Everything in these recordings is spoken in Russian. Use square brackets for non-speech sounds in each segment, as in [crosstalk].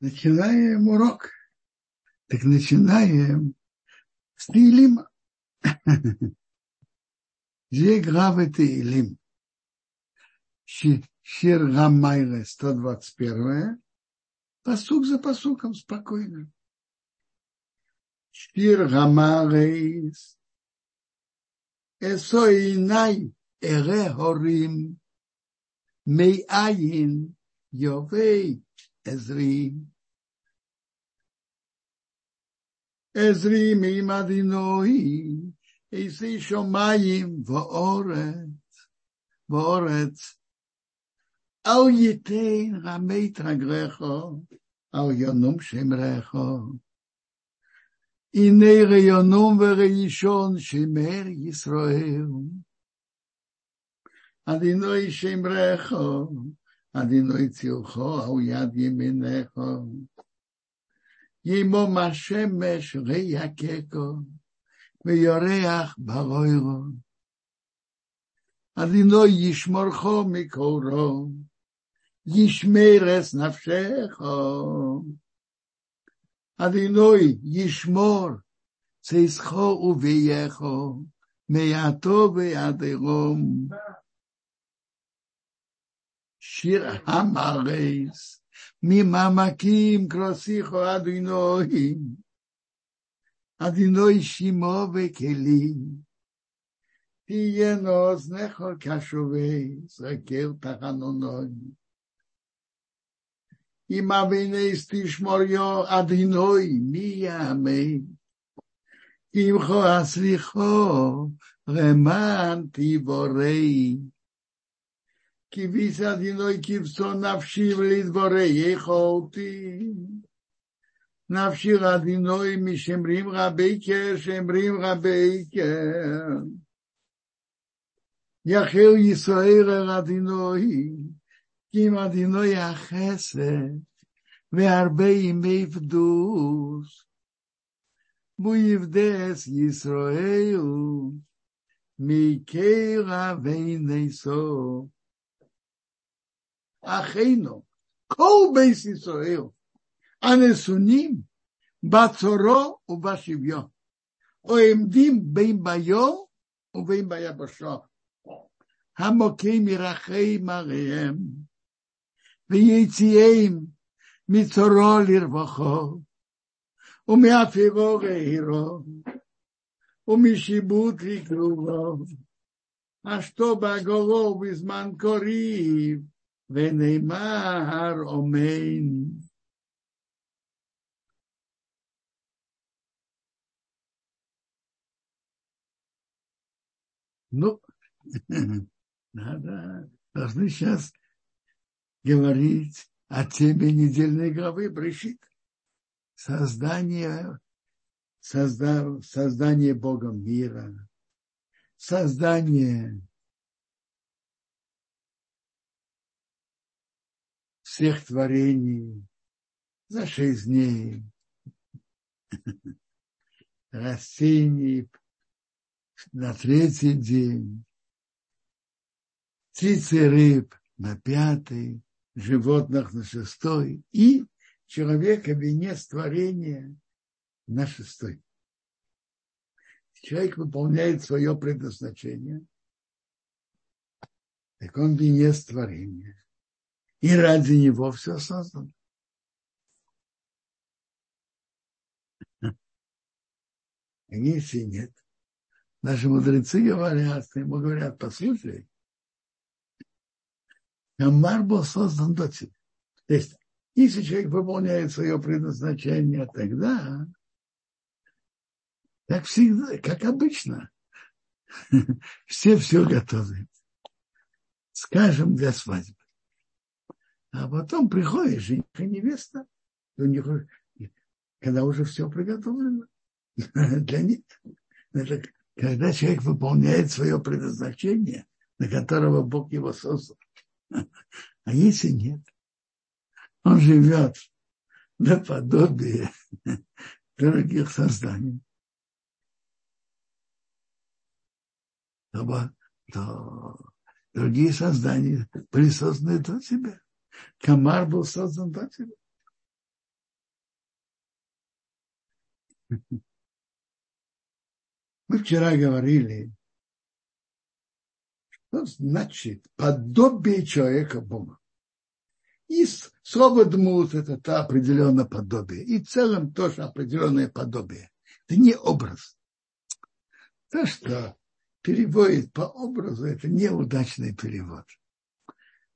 Начинаем урок. Так начинаем с Таилима. Где гравы Таилим? Шир Гамайре, 121. Посук за посуком, спокойно. Шир Гамарейс. Эсоинай эре хорим. Мейаин יובי עזרי. עזרי ממדינוי, איזי שמיים ואורץ, ואורץ. אל ייתן רמי תרגרך, אל ינום שמרך. הנה ריונום וראשון שמר ישראל. אדינוי שמרך, Адиной Тилхо, Ауяд Еминехо. Ему Машемеш Реякеко, Веореах Баройро. Адиной Ишморхо Микоро, Ишмерес Навшехо. Адиной Ишмор, Цисхо Увеехо, Меято Веадером. Да. עירום. שיר המרס, ממעמקים כרוסיכו אדינוי, אדינוי שימו וכלי, תהיינו אוזנך קשובי, זרקר תחנונוי. אם אבינס תשמור יו אדינוי, מי יאמן? קמחו הסליחו, רמן תיבורי. כי ויסא דינוי כבשו נפשי ולדבורי יכולתי. נפשי רדינוי משמרים רבי קר, שמרים רבי קר. יחל ישראל רדינוי, כי אם הדינוי החסד, והרבה ימי פדוס. בו יבדס ישראל, מקרע ונסו. אחינו, כל בייס ישראל, הנשונים בצורו ובשוויון, או עמדים בין ביום ובין ביבשו, המוקים מרחי מראיהם, ויציאם מצורו לרווחו, ומאפירו רעירו, ומשיבוט לקרובו, אשתו בגורו בזמן קוריב, Венеймар омейн. Ну, [laughs] надо, должны сейчас говорить о теме недельной главы Брешит. Создание, созда, создание Богом мира, создание всех творений за шесть дней, растений на третий день, птицы рыб на пятый, животных на шестой и человека венец творения на шестой. Человек выполняет свое предназначение, так он венец творения и ради него все создано. [laughs] А если нет, наши мудрецы говорят, ему говорят, послушай, Камар был создан до тебя. То есть, если человек выполняет свое предназначение, тогда, как всегда, как обычно, [laughs] все все готовы. Скажем, для свадьбы. А потом приходит жених и невеста, у них, когда уже все приготовлено [laughs] для них. Это когда человек выполняет свое предназначение, на которого Бог его создал. [laughs] А если нет, он живет наподобие [laughs] других созданий. То, другие создания созданы до тебя. Комар был создан до тебя. [laughs] Мы вчера говорили, что значит подобие человека Бога. И слово «дмут» – это то определенное подобие. И в целом тоже определенное подобие. Это не образ. То, что переводит по образу, это неудачный перевод.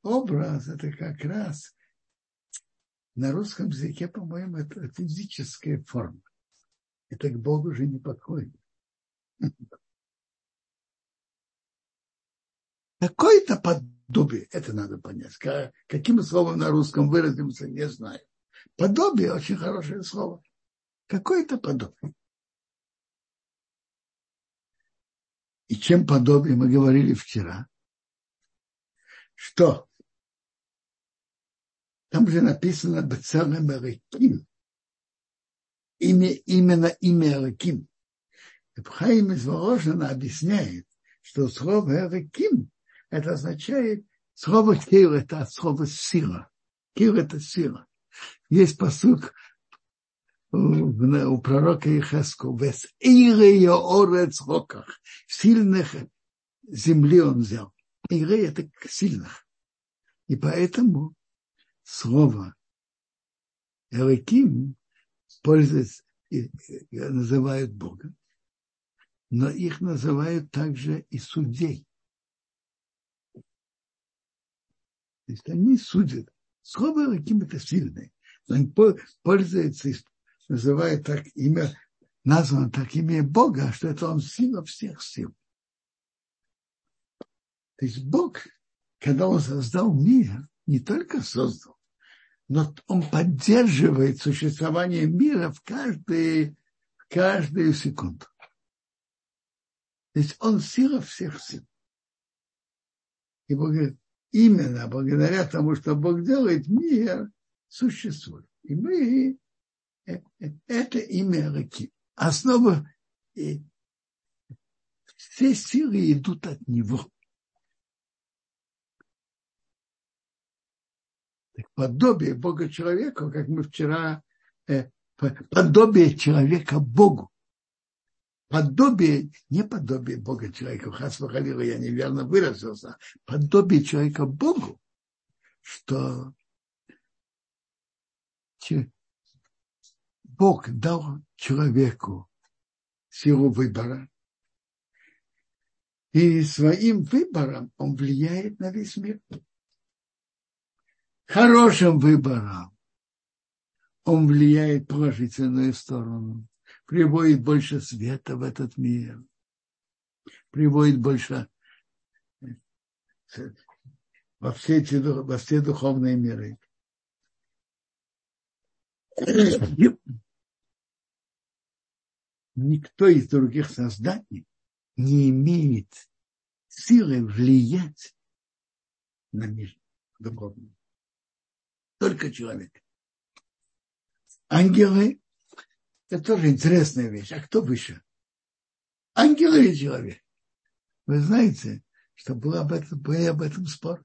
Образ – это как раз на русском языке, по-моему, это физическая форма. Это к Богу уже не подходит. [laughs] Какое-то подобие, это надо понять. Каким словом на русском выразимся, не знаю. Подобие очень хорошее слово. Какое-то подобие. И чем подобие мы говорили вчера, что там же написано Бецалем Эреким. Имя, именно имя Эреким. Хаим из Ворошина объясняет, что слово Эреким это означает слово кир, это от слова сила. Кир это сила. Есть посук у пророка Ихеску. Вес ире орец роках. Сильных земли он взял. Ире это сильных. И поэтому слово Элаким пользуется, называют Бога, но их называют также и судей. То есть они судят. Слово Элаким это сильное. Он пользуется, называет так имя, названо так имя Бога, что это он сила всех сил. То есть Бог, когда он создал мир, не только создал, но он поддерживает существование мира в каждую, в каждую секунду. То есть он сила всех сил. И Бог говорит, именно благодаря тому, что Бог делает, мир существует. И мы э, э, это имя реки. Основа все силы идут от него. Так подобие Бога человеку, как мы вчера, э, подобие человека Богу подобие, не подобие Бога человеку, Хасва Халила, я неверно выразился, подобие человека Богу, что Бог дал человеку силу выбора, и своим выбором он влияет на весь мир. Хорошим выбором он влияет положительную сторону приводит больше света в этот мир, приводит больше во все, эти, во все духовные миры. Никто из других созданий не имеет силы влиять на мир духовный. Только человек. Ангелы это тоже интересная вещь. А кто выше? Ангел или человек? Вы знаете, что был об этом, были об этом спор.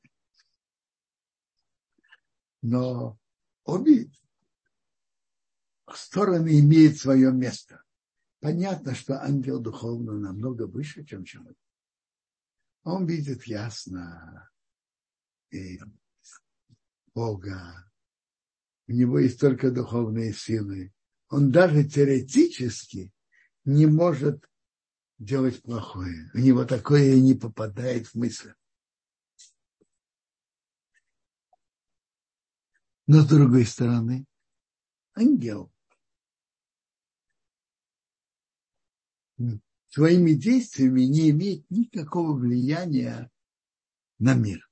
Но обе стороны имеют свое место. Понятно, что ангел духовно намного выше, чем человек. Он видит ясно и Бога. У него есть только духовные силы он даже теоретически не может делать плохое. У него такое не попадает в мысль. Но с другой стороны, ангел своими действиями не имеет никакого влияния на мир.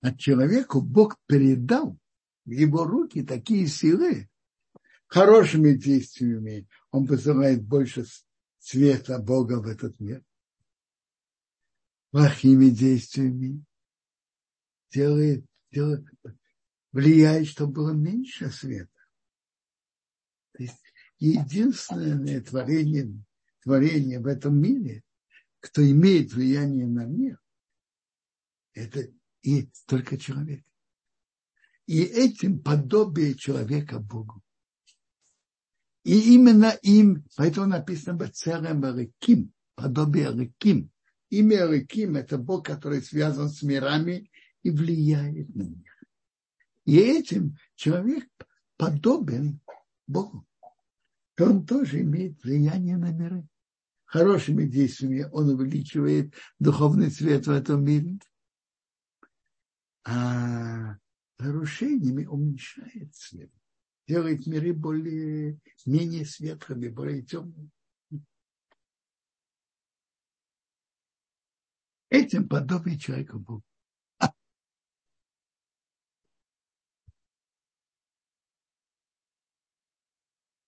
А человеку Бог передал в его руки такие силы, хорошими действиями он посылает больше света Бога в этот мир. Плохими действиями делает, делает, влияет, чтобы было меньше света. То есть единственное творение, творение в этом мире, кто имеет влияние на мир, это и только человек. И этим подобие человека Богу. И именно им, поэтому написано Бацерем Реким, подобие Реким. Имя Реким – это Бог, который связан с мирами и влияет на них. И этим человек подобен Богу. Он тоже имеет влияние на миры. Хорошими действиями он увеличивает духовный свет в этом мире, а нарушениями уменьшает свет, делает миры более, менее светлыми, более темными. Этим подобие человеку Богу.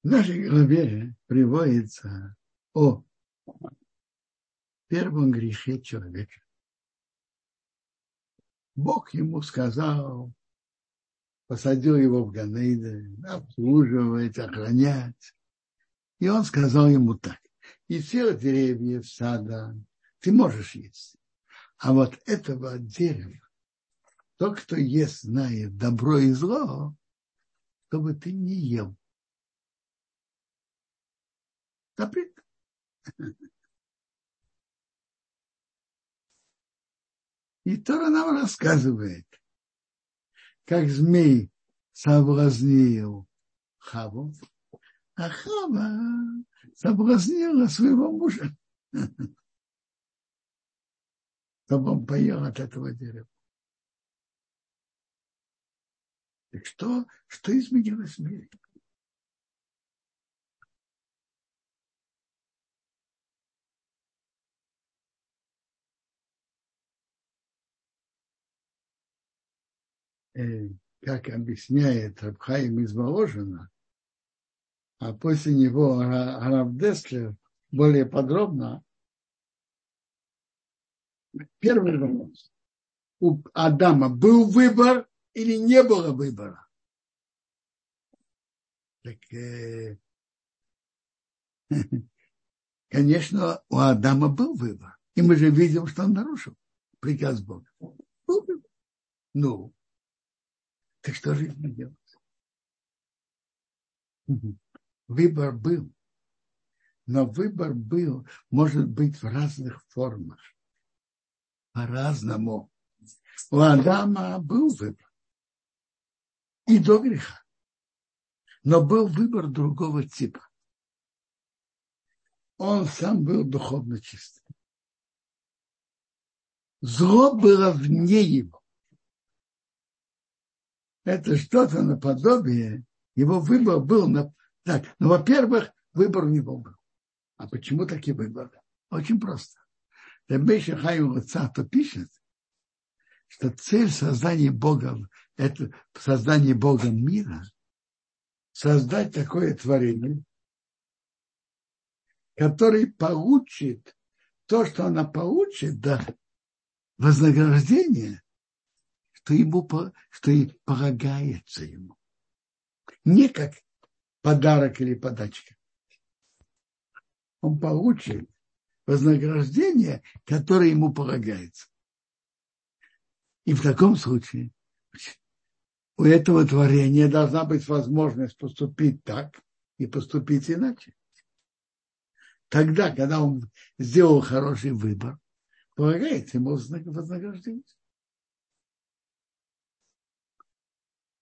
В нашей главе приводится о первом грехе человека. Бог ему сказал, посадил его в Ганейде, обслуживать, охранять. И он сказал ему так, из всех деревьев сада ты можешь есть. А вот этого дерева, тот, кто ест, знает добро и зло, чтобы ты не ел. Запрет. [laughs] И Тора нам рассказывает, как змей соблазнил Хаву, а Хава соблазнила своего мужа, [laughs] чтобы он поел от этого дерева. Так что, что изменилось в мире? Как объясняет Рабхаим из Воложина, а после него Рав Деслер более подробно. Первый вопрос. У Адама был выбор или не было выбора? Так, э, [laughs] конечно, у Адама был выбор. И мы же видим, что он нарушил приказ Бога. Ну, так что же ему делать? Выбор был. Но выбор был, может быть, в разных формах. По-разному. У Адама был выбор. И до греха. Но был выбор другого типа. Он сам был духовно чистым. Зло было вне его это что-то наподобие, его выбор был на... Так, ну, во-первых, выбор у него был. А почему такие выборы? Очень просто. Рабейша Хайм Лацато пишет, что цель создания Бога, это создание Бога мира, создать такое творение, который получит то, что она получит, да, вознаграждение что ему что и полагается ему. Не как подарок или подачка. Он получит вознаграждение, которое ему полагается. И в таком случае у этого творения должна быть возможность поступить так и поступить иначе. Тогда, когда он сделал хороший выбор, полагается ему вознаграждение.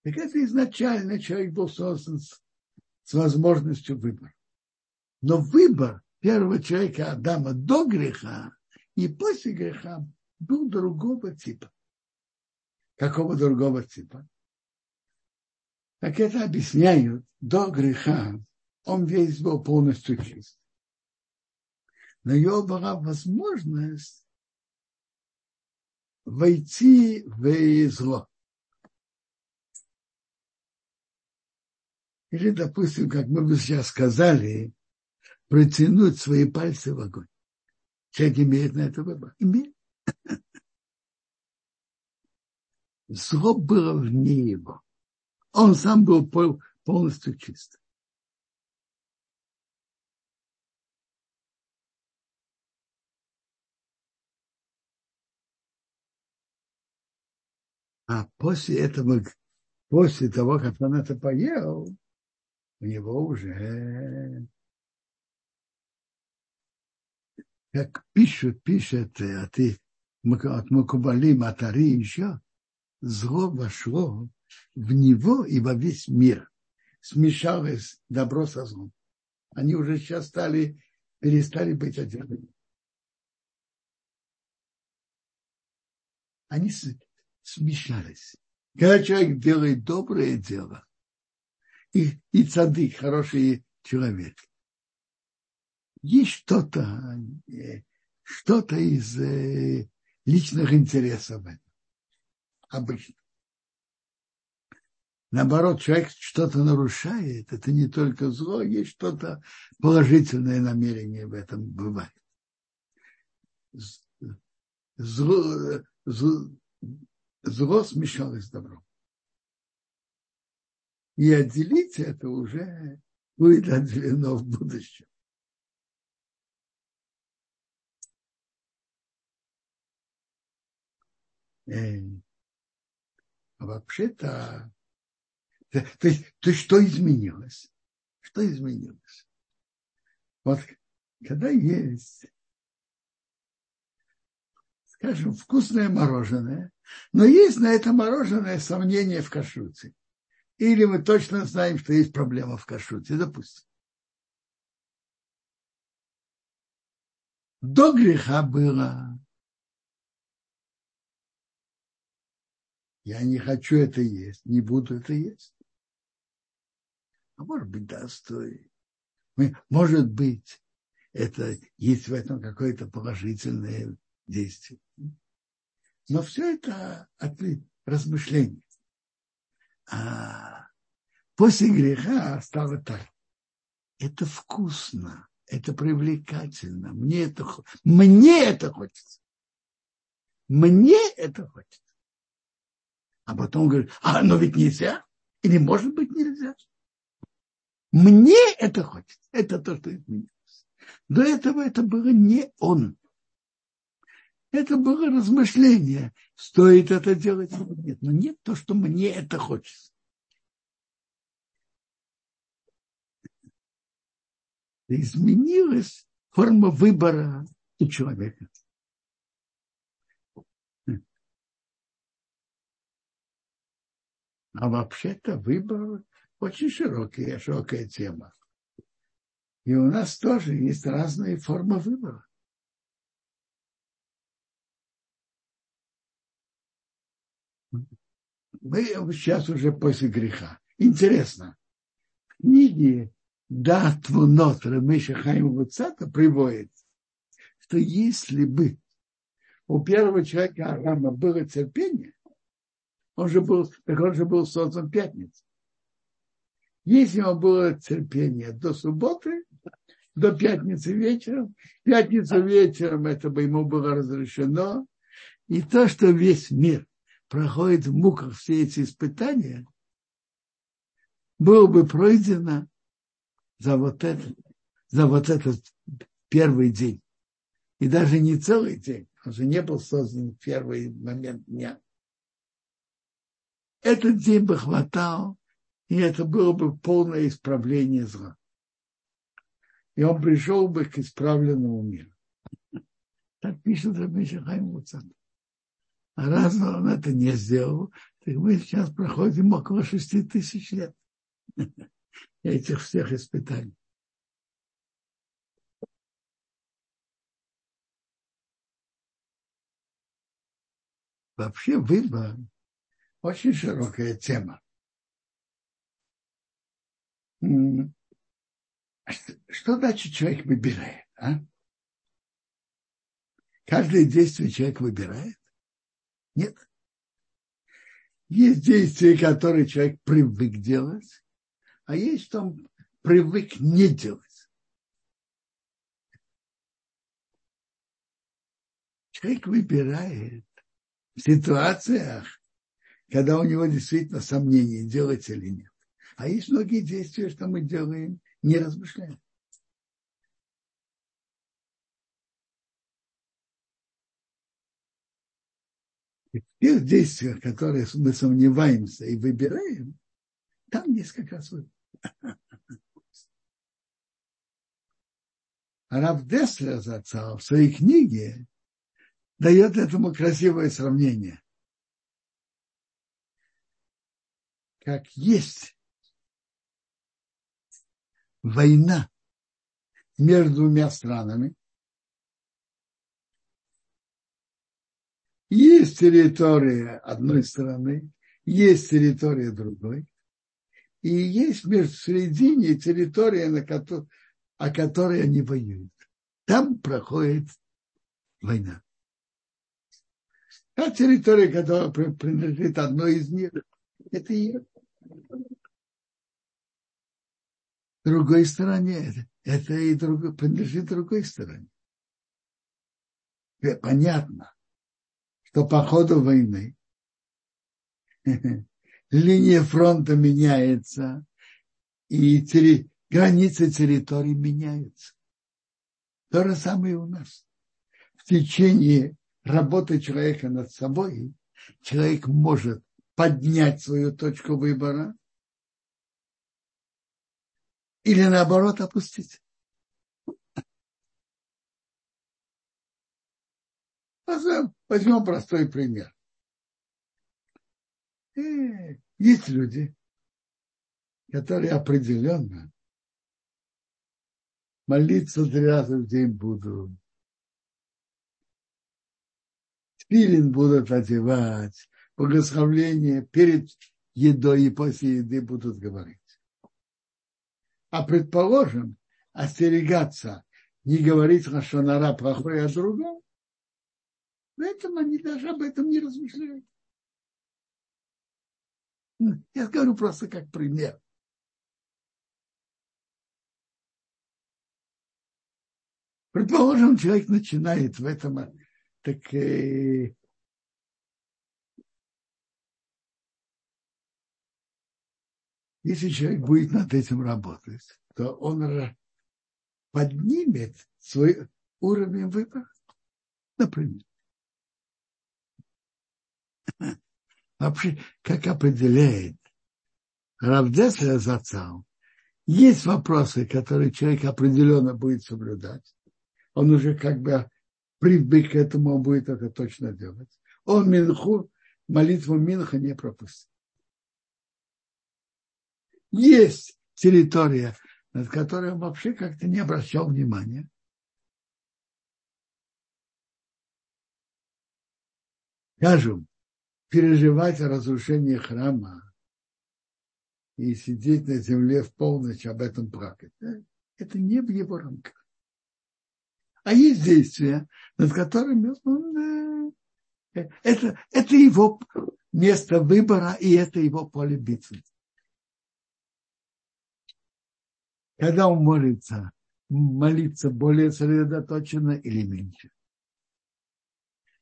Так это изначально человек был создан с, с возможностью выбора. Но выбор первого человека Адама до греха и после греха был другого типа. Какого другого типа? Как это объясняют, до греха он весь был полностью чист. Но его была возможность войти в зло. Или, допустим, как мы бы сейчас сказали, протянуть свои пальцы в огонь. Человек имеет на это выбор. Имеет. [laughs] Зло было вне его. Он сам был полностью чист. А после этого, после того, как он это поел, у него уже как пишут, пишет а ты от Макубали, Матари еще, зло вошло в него и во весь мир. Смешалось добро со злом. Они уже сейчас стали, перестали быть отдельными. Они смешались. Когда человек делает доброе дело, и, и цадык, хороший человек, есть что-то, э, что-то из э, личных интересов. Обычно. Наоборот, человек что-то нарушает, это не только зло, есть что-то положительное намерение в этом бывает. Зло, зло, зло смешалось с добром. И отделить это уже будет отделено в будущем. А вообще-то, то, то, то что изменилось? Что изменилось? Вот когда есть, скажем, вкусное мороженое, но есть на это мороженое сомнение в кашруте. Или мы точно знаем, что есть проблема в кашруте, допустим. До греха было Я не хочу это есть, не буду это есть. А может быть, да, стоит. Может быть, это есть в этом какое-то положительное действие. Но все это от размышления. А после греха стало так. Это вкусно, это привлекательно. Мне это, мне это хочется. Мне это хочется. А потом говорит, а оно ведь нельзя? Или может быть нельзя? Мне это хочется. Это то, что изменилось. До этого это было не он. Это было размышление, стоит это делать или нет. Но нет то, что мне это хочется. Изменилась форма выбора у человека. А вообще-то выбор очень широкий, широкая тема. И у нас тоже есть разные формы выбора. Мы сейчас уже после греха. Интересно. В книге Датву Нот Рамиша Хайма Вуцата приводит, что если бы у первого человека Арама было терпение, он же был, так он же был создан пятницей. Если ему было терпение до субботы, до пятницы вечером, пятницу вечером это бы ему было разрешено, и то, что весь мир проходит в муках все эти испытания, было бы пройдено за вот этот, за вот этот первый день. И даже не целый день, он же не был создан в первый момент дня этот день бы хватал, и это было бы полное исправление зла. И он пришел бы к исправленному миру. Так пишет Рабиша Хайм Муцан. А раз он это не сделал, так мы сейчас проходим около шести тысяч лет [laughs] этих всех испытаний. Вообще выбор очень широкая тема. Что значит человек выбирает? А? Каждое действие человек выбирает? Нет. Есть действия, которые человек привык делать, а есть, что он привык не делать. Человек выбирает в ситуациях, когда у него действительно сомнения, делать или нет. А есть многие действия, что мы делаем, не размышляя. тех действиях, которые мы сомневаемся и выбираем, там есть как раз выбор. А Рав Деслер зацал в своей книге дает этому красивое сравнение. Как есть война между двумя странами, есть территория одной страны, есть территория другой, и есть между середине территория, на которой, о которой они воюют. Там проходит война. А территория, которая принадлежит одной из них, это ее. Другой стороне это, это и друг, принадлежит другой стороне. Понятно, что по ходу войны [laughs] линия фронта меняется, и терри, границы территории меняются. То же самое у нас. В течение работы человека над собой человек может поднять свою точку выбора или наоборот опустить. Возьмем простой пример. Есть люди, которые определенно молиться три раза в день будут. Спилин будут одевать, благословление перед едой и после еды будут говорить. А предположим, остерегаться, не говорить Рашонара плохое о другом, в этом они даже об этом не размышляют. Я говорю просто как пример. Предположим, человек начинает в этом, так э, если человек будет над этим работать, то он поднимет свой уровень выбора. Например. [laughs] Вообще, как определяет Равдеслер Зацал, есть вопросы, которые человек определенно будет соблюдать. Он уже как бы привык к этому, он будет это точно делать. Он Минху, молитву Минха не пропустит. Есть территория, над которой он вообще как-то не обращал внимания. Скажем, переживать о разрушении храма и сидеть на земле в полночь об этом плакать. Это не в его рамках. А есть действия, над которыми он, это, это его место выбора и это его поле битвы. Когда он молится, молиться более сосредоточенно или меньше.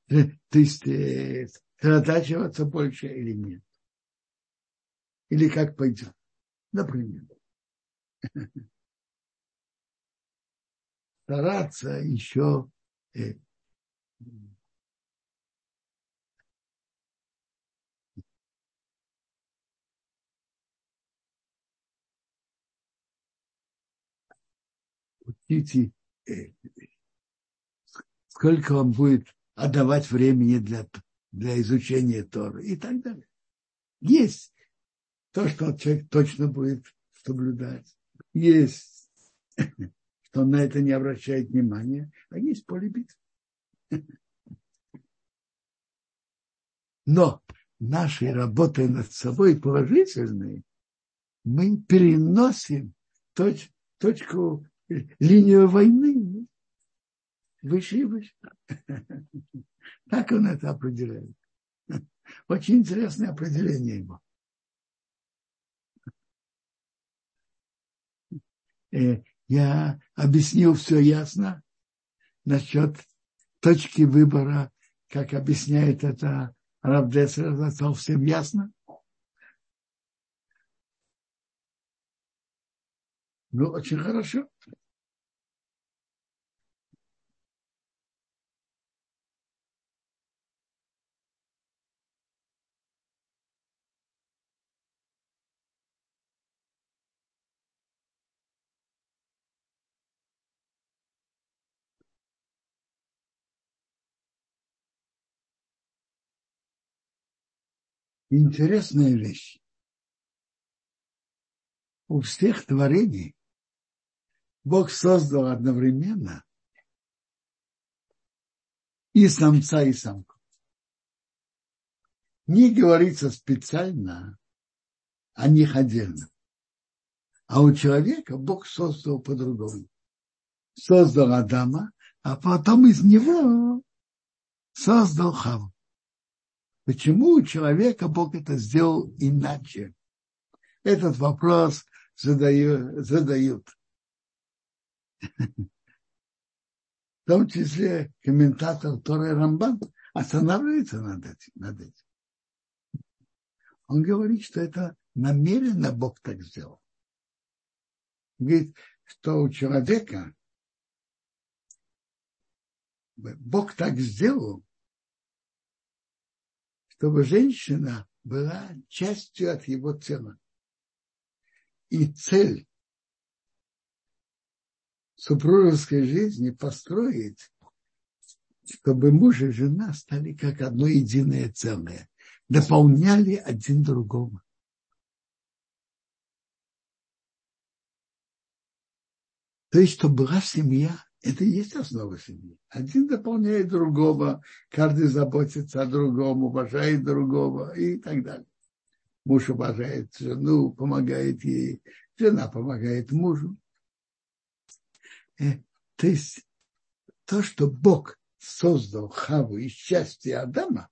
То есть сосредотачиваться больше или нет. Или как пойдет. Например. Стараться еще э, э, сколько он будет отдавать времени для для изучения Торы и так далее. Есть то, что человек точно будет соблюдать. Есть, [coughs] что на это не обращает внимания, а есть поле битвы. [laughs] Но нашей работой над собой положительной мы переносим точ, точку, линию войны выше и выше. [laughs] Так он это определяет. Очень интересное определение его. Э, я объяснил все ясно насчет точки выбора, как объясняет это Равдесер, совсем ясно. Ну, очень хорошо. Интересная вещь. У всех творений Бог создал одновременно и самца, и самку. Не говорится специально о них отдельно. А у человека Бог создал по-другому. Создал Адама, а потом из него создал Хаву. Почему у человека Бог это сделал иначе? Этот вопрос задают. задают. В том числе комментатор Торы Рамбан останавливается над этим, над этим. Он говорит, что это намеренно Бог так сделал. Говорит, что у человека Бог так сделал, чтобы женщина была частью от его тела. И цель супружеской жизни построить, чтобы муж и жена стали как одно единое целое, дополняли один другого. То есть, чтобы была семья, это и есть основа семьи. Один дополняет другого, каждый заботится о другом, уважает другого и так далее. Муж уважает жену, помогает ей, жена помогает мужу. Э, то есть то, что Бог создал Хаву из части Адама,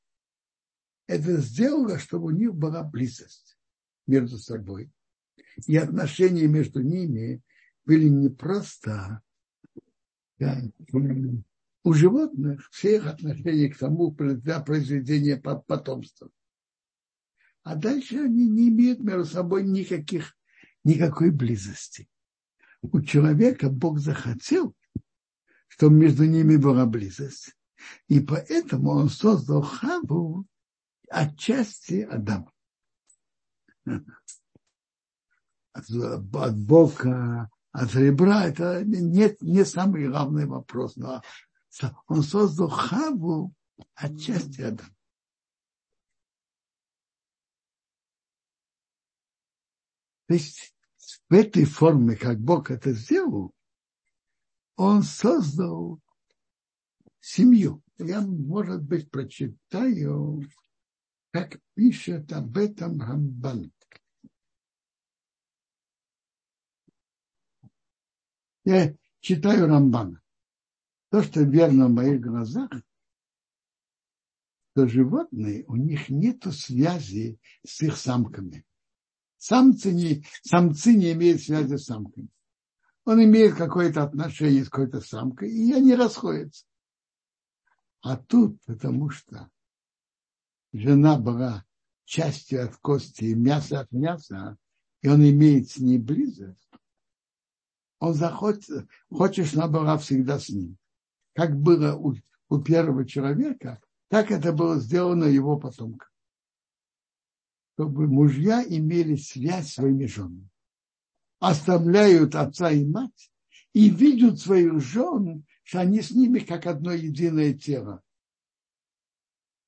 это сделало, чтобы у них была близость между собой. И отношения между ними были не просто у животных все их отношения к тому для произведения потомства. А дальше они не имеют между собой никаких, никакой близости. У человека Бог захотел, чтобы между ними была близость. И поэтому он создал Хаву отчасти Адама. От Бога от ребра, это не, не самый главный вопрос. Но он создал Хаву отчасти Адам. То есть в этой форме, как Бог это сделал, он создал семью. Я, может быть, прочитаю, как пишет об этом Рамбан. Я читаю Рамбана. То, что верно в моих глазах, что животные, у них нет связи с их самками. Самцы не, самцы не имеют связи с самками. Он имеет какое-то отношение с какой-то самкой, и они расходятся. А тут, потому что жена была частью от кости и мяса от мяса, и он имеет с ней близость, он захочет, хочет, чтобы она всегда с ним. Как было у, у первого человека, так это было сделано его потомкам. Чтобы мужья имели связь с своими женами. Оставляют отца и мать и видят своих жен, что они с ними как одно единое тело.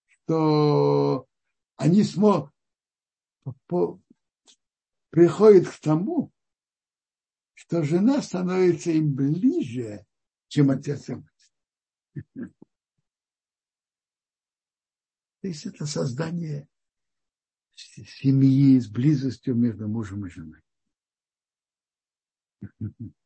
Что они смогут приходят к тому, что жена становится им ближе, чем отец и мать. [laughs] То есть это создание семьи с близостью между мужем и женой. [laughs]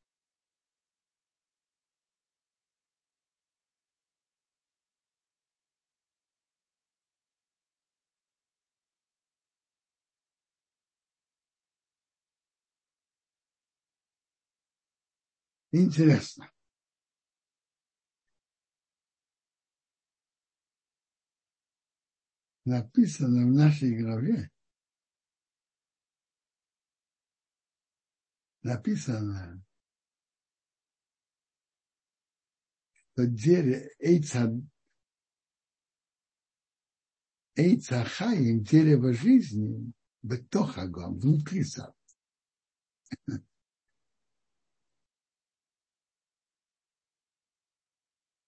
Интересно. Написано в нашей главе, написано, что дерево Эйца, Эйца Хаим, дерево жизни, Бетохагом, внутри сад.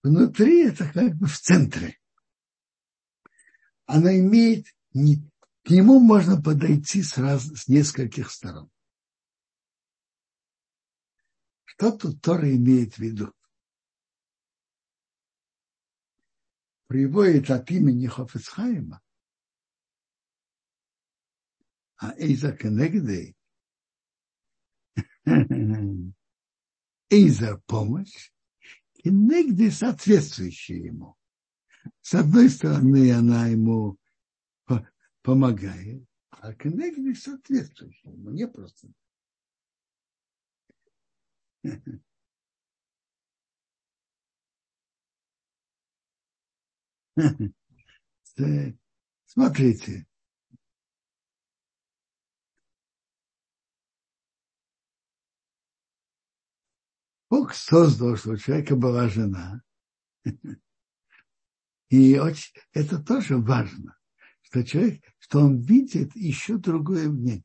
Внутри это как бы в центре. Она имеет К нему можно подойти сразу с нескольких сторон. Что тут Тора имеет в виду? Приводит от имени Хофицхайма, а Эйза Кенегдей, Эйза [laughs] помощь, Кенегдей соответствующая ему. С одной стороны, она ему помогает, а Кенегдей соответствующая ему, не просто [laughs] Смотрите. Бог создал, что у человека была жена. И очень, это тоже важно, что человек, что он видит еще другое мнение.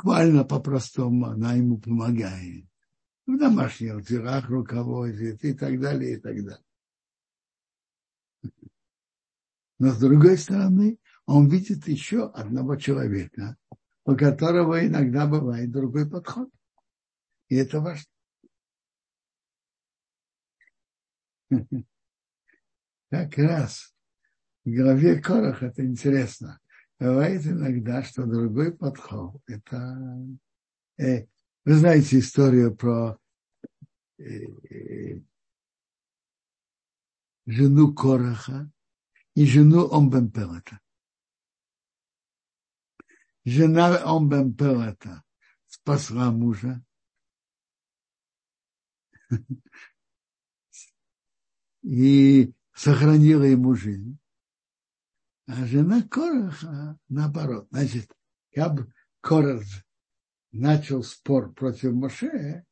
буквально по-простому она ему помогает. В домашних делах руководит и так далее, и так далее. Но с другой стороны, он видит еще одного человека, у которого иногда бывает другой подход. И это важно. [laughs] Как раз в голове Корах это интересно. Бывает иногда, что другой подход. Это э, вы знаете историю про э, э, жену Кораха и жену Омбемпелета. Жена Омбемпелета спасла мужа. и сохранила ему жизнь. А жена Кораха наоборот. Значит, как бы Корах начал спор против Моше,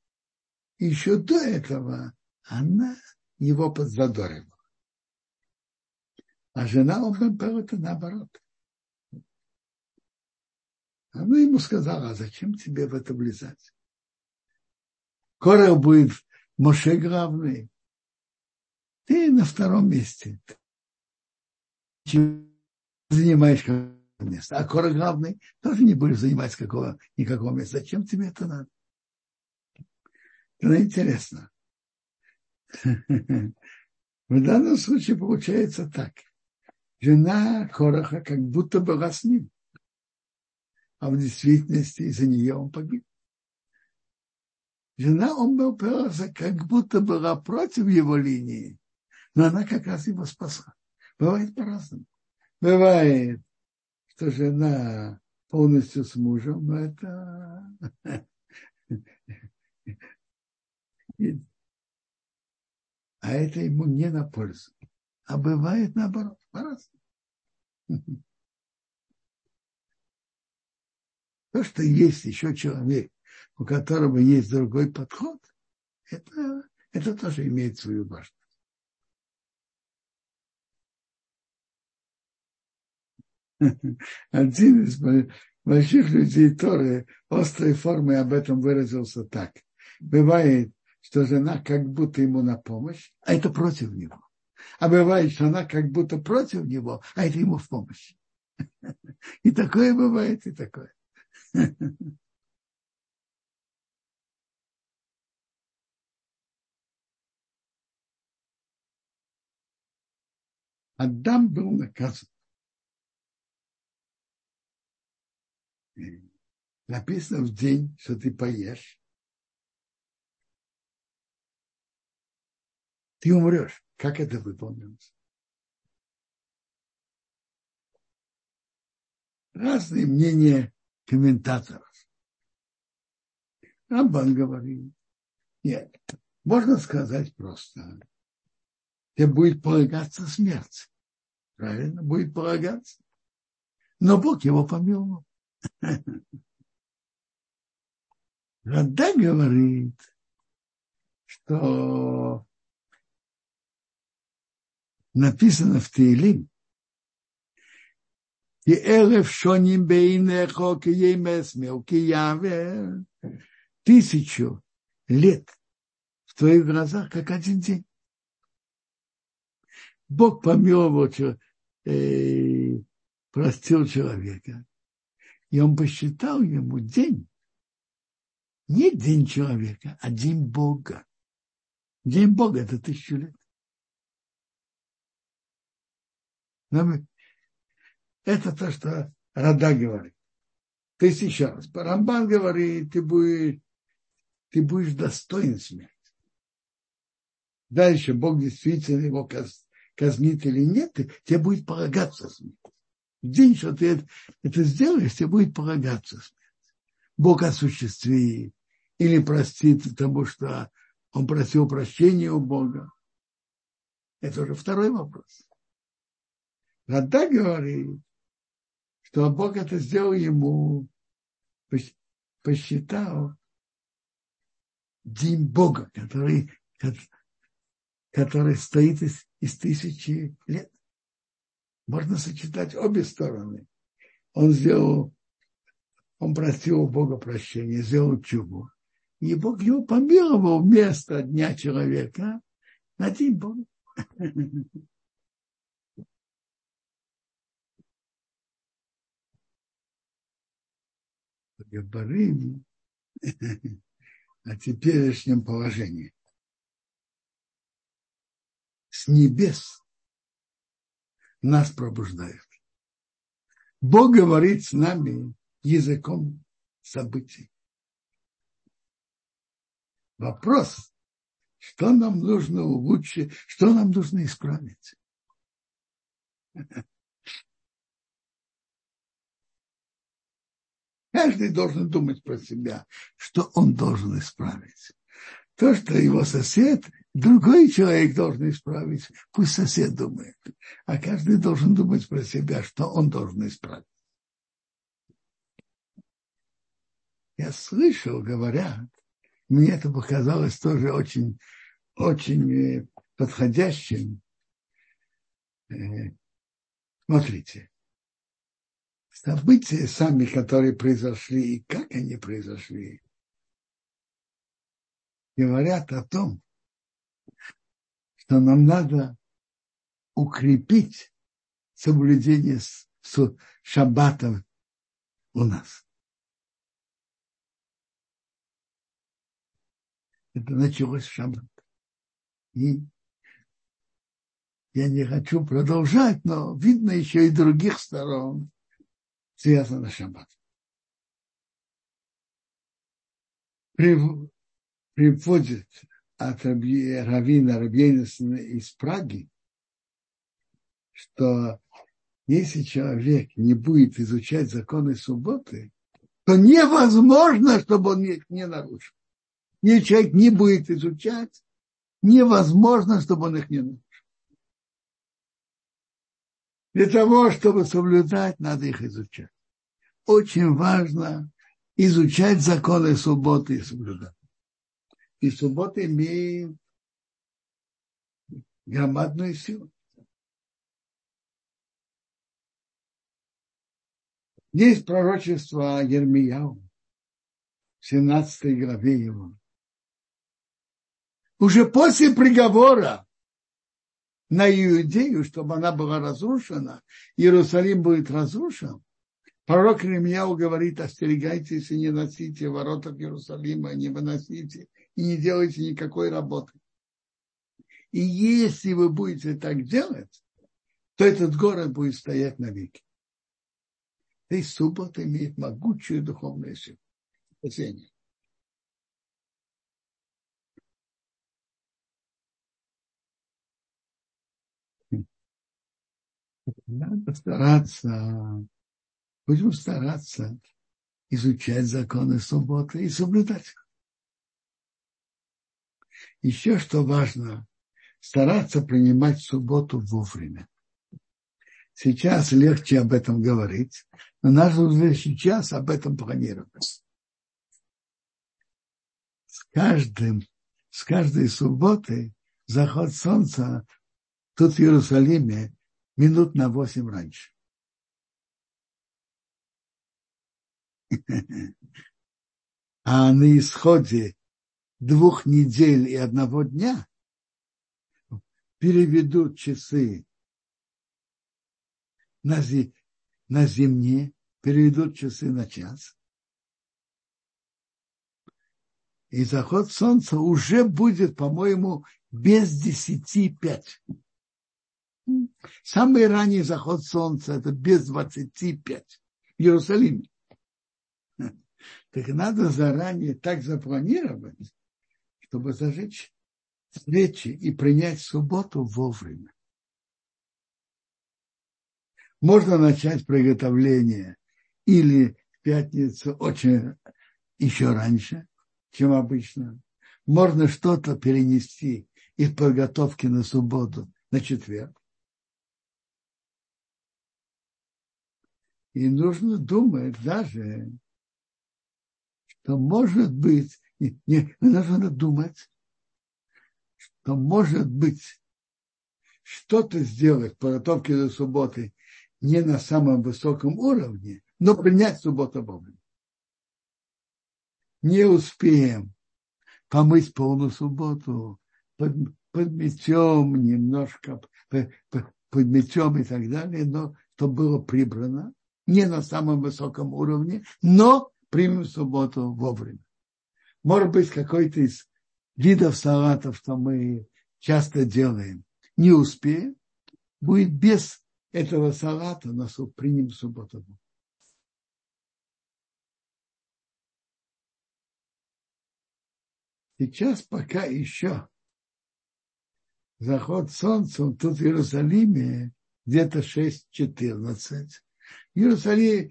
еще до этого она его подзадорила. А жена это наоборот. Она ему сказала, а зачем тебе в это влезать? Корах будет Моше главный. Ты на втором месте занимаешь какое место. А Кора главный тоже не будешь занимать какого, никакого места. Зачем тебе это надо? Это интересно. [laughs] В данном случае получается так. Жена Короха как будто была с ним. А в действительности из-за нее он погиб. Жена он был как будто была против его линии, но она как раз его спасла. Бывает по-разному. Бывает, что жена полностью с мужем, но это... [laughs] А это ему не на пользу. А бывает наоборот. То, что есть еще человек, у которого есть другой подход, это, это тоже имеет свою важность. Один из больших людей Торы острой формой об этом выразился так. Бывает, что жена как будто ему на помощь, а это против него. А бывает, что она как будто против него, а это ему в помощь. [laughs] И такое бывает, и такое. [laughs] Адам был наказан. написано в день, что ты поешь, ты умрешь. Как это выполнилось? Разные мнения комментаторов. Рамбан говорит, нет, можно сказать просто, тебе будет полагаться смерть. Правильно, будет полагаться. Но Бог его помиловал. [laughs] Рада говорит, что написано в Теилим, и элев шоним бейнехо киемес мелки яве. тысячу лет в твоих глазах, как один день. Бог помиловал, э, простил человека. И он посчитал ему день, не день человека, а день Бога. День Бога – это тысячу лет. Это то, что Рада говорит. То есть еще раз, Рамбан говорит, ты будешь, ты будешь достоин смерти. Дальше Бог действительно его казнит или нет, тебе будет полагаться смерть. В день, что ты это, это сделаешь, тебе будет полагаться смерть. Бог осуществит или простит тому, что он просил прощения у Бога. Это уже второй вопрос. Рада говорит, что Бог это сделал ему, посчитал день Бога, который, который стоит из, из тысячи лет. Можно сочетать обе стороны. Он сделал, он просил у Бога прощения, сделал чубу. И Бог его помиловал вместо дня человека на день Бога. [laughs] поговорим о теперешнем положении. С небес нас пробуждают. Бог говорит с нами языком событий. Вопрос, что нам нужно улучшить, что нам нужно исправить. Каждый должен думать про себя, что он должен исправить. То, что его сосед, другой человек должен исправить, пусть сосед думает. А каждый должен думать про себя, что он должен исправить. Я слышал, говорят, мне это показалось тоже очень, очень э, подходящим. Э, смотрите, события сами, которые произошли и как они произошли, говорят о том, что нам надо укрепить соблюдение с шаббатом у нас. Это началось в шаббат. И я не хочу продолжать, но видно еще и других сторон, связано на шаббат. Приводит от Равина Рабьейнесона из Праги, что если человек не будет изучать законы субботы, то невозможно, чтобы он их не нарушил. Если человек не будет изучать, невозможно, чтобы он их не нарушил. Для того, чтобы соблюдать, надо их изучать. Очень важно изучать законы субботы и соблюдать. И суббота имеет громадную силу. Есть пророчество Ермияу, в 17 главе его. Уже после приговора на Иудею, чтобы она была разрушена, Иерусалим будет разрушен, пророк Ремьяу говорит, остерегайтесь и не носите воротов Иерусалима, не выносите и не делайте никакой работы. И если вы будете так делать, то этот город будет стоять навеки. То есть суббота имеет могучую духовную силу. Надо стараться, будем стараться изучать законы субботы и соблюдать их. Еще что важно, стараться принимать субботу вовремя. Сейчас легче об этом говорить, но надо уже сейчас об этом планировать. С, каждым, с каждой субботы заход солнца тут в Иерусалиме минут на восемь раньше. [laughs] А на исходе двух недель и одного дня переведут часы на, зи, на зимние, переведут часы на час. И заход солнца уже будет, по-моему, без десяти пять. Самый ранний заход солнца это без двадцати пять в Иерусалиме. Так надо заранее так запланировать, чтобы зажечь свечи и принять субботу вовремя. Можно начать приготовление или в пятницу очень еще раньше, чем обычно. Можно что-то перенести из подготовки на субботу на четверг. И нужно думать даже, что может быть, не, не нужно думать, что может быть что-то сделать в подготовке до субботы не на самом высоком уровне, но принять субботу вовремя. Не успеем помыть полную субботу, под, подметем немножко, подметем и так далее, но то было прибрано, не на самом высоком уровне, но примем субботу вовремя. Может быть, какой-то из видов салатов, что мы часто делаем, не успеем, будет без этого салата, но примем субботу. Сейчас пока еще заход солнца тут в Иерусалиме где-то 6-14. В Иерусалиме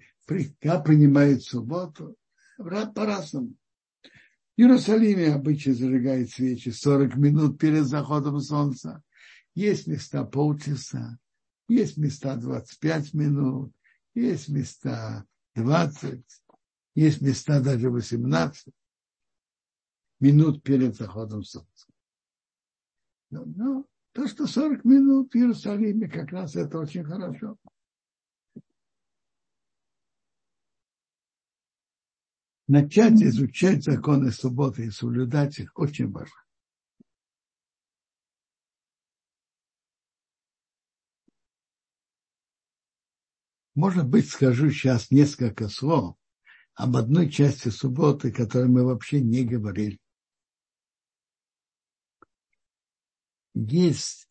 как принимают субботу по-разному. В Иерусалиме обычно зажигают свечи 40 минут перед заходом солнца. Есть места полчаса, есть места 25 минут, есть места 20, есть места даже 18 минут перед заходом солнца. Но, но то, что 40 минут в Иерусалиме, как раз это очень хорошо. Начать изучать законы субботы и соблюдать их очень важно. Может быть, скажу сейчас несколько слов об одной части субботы, которой мы вообще не говорили. Есть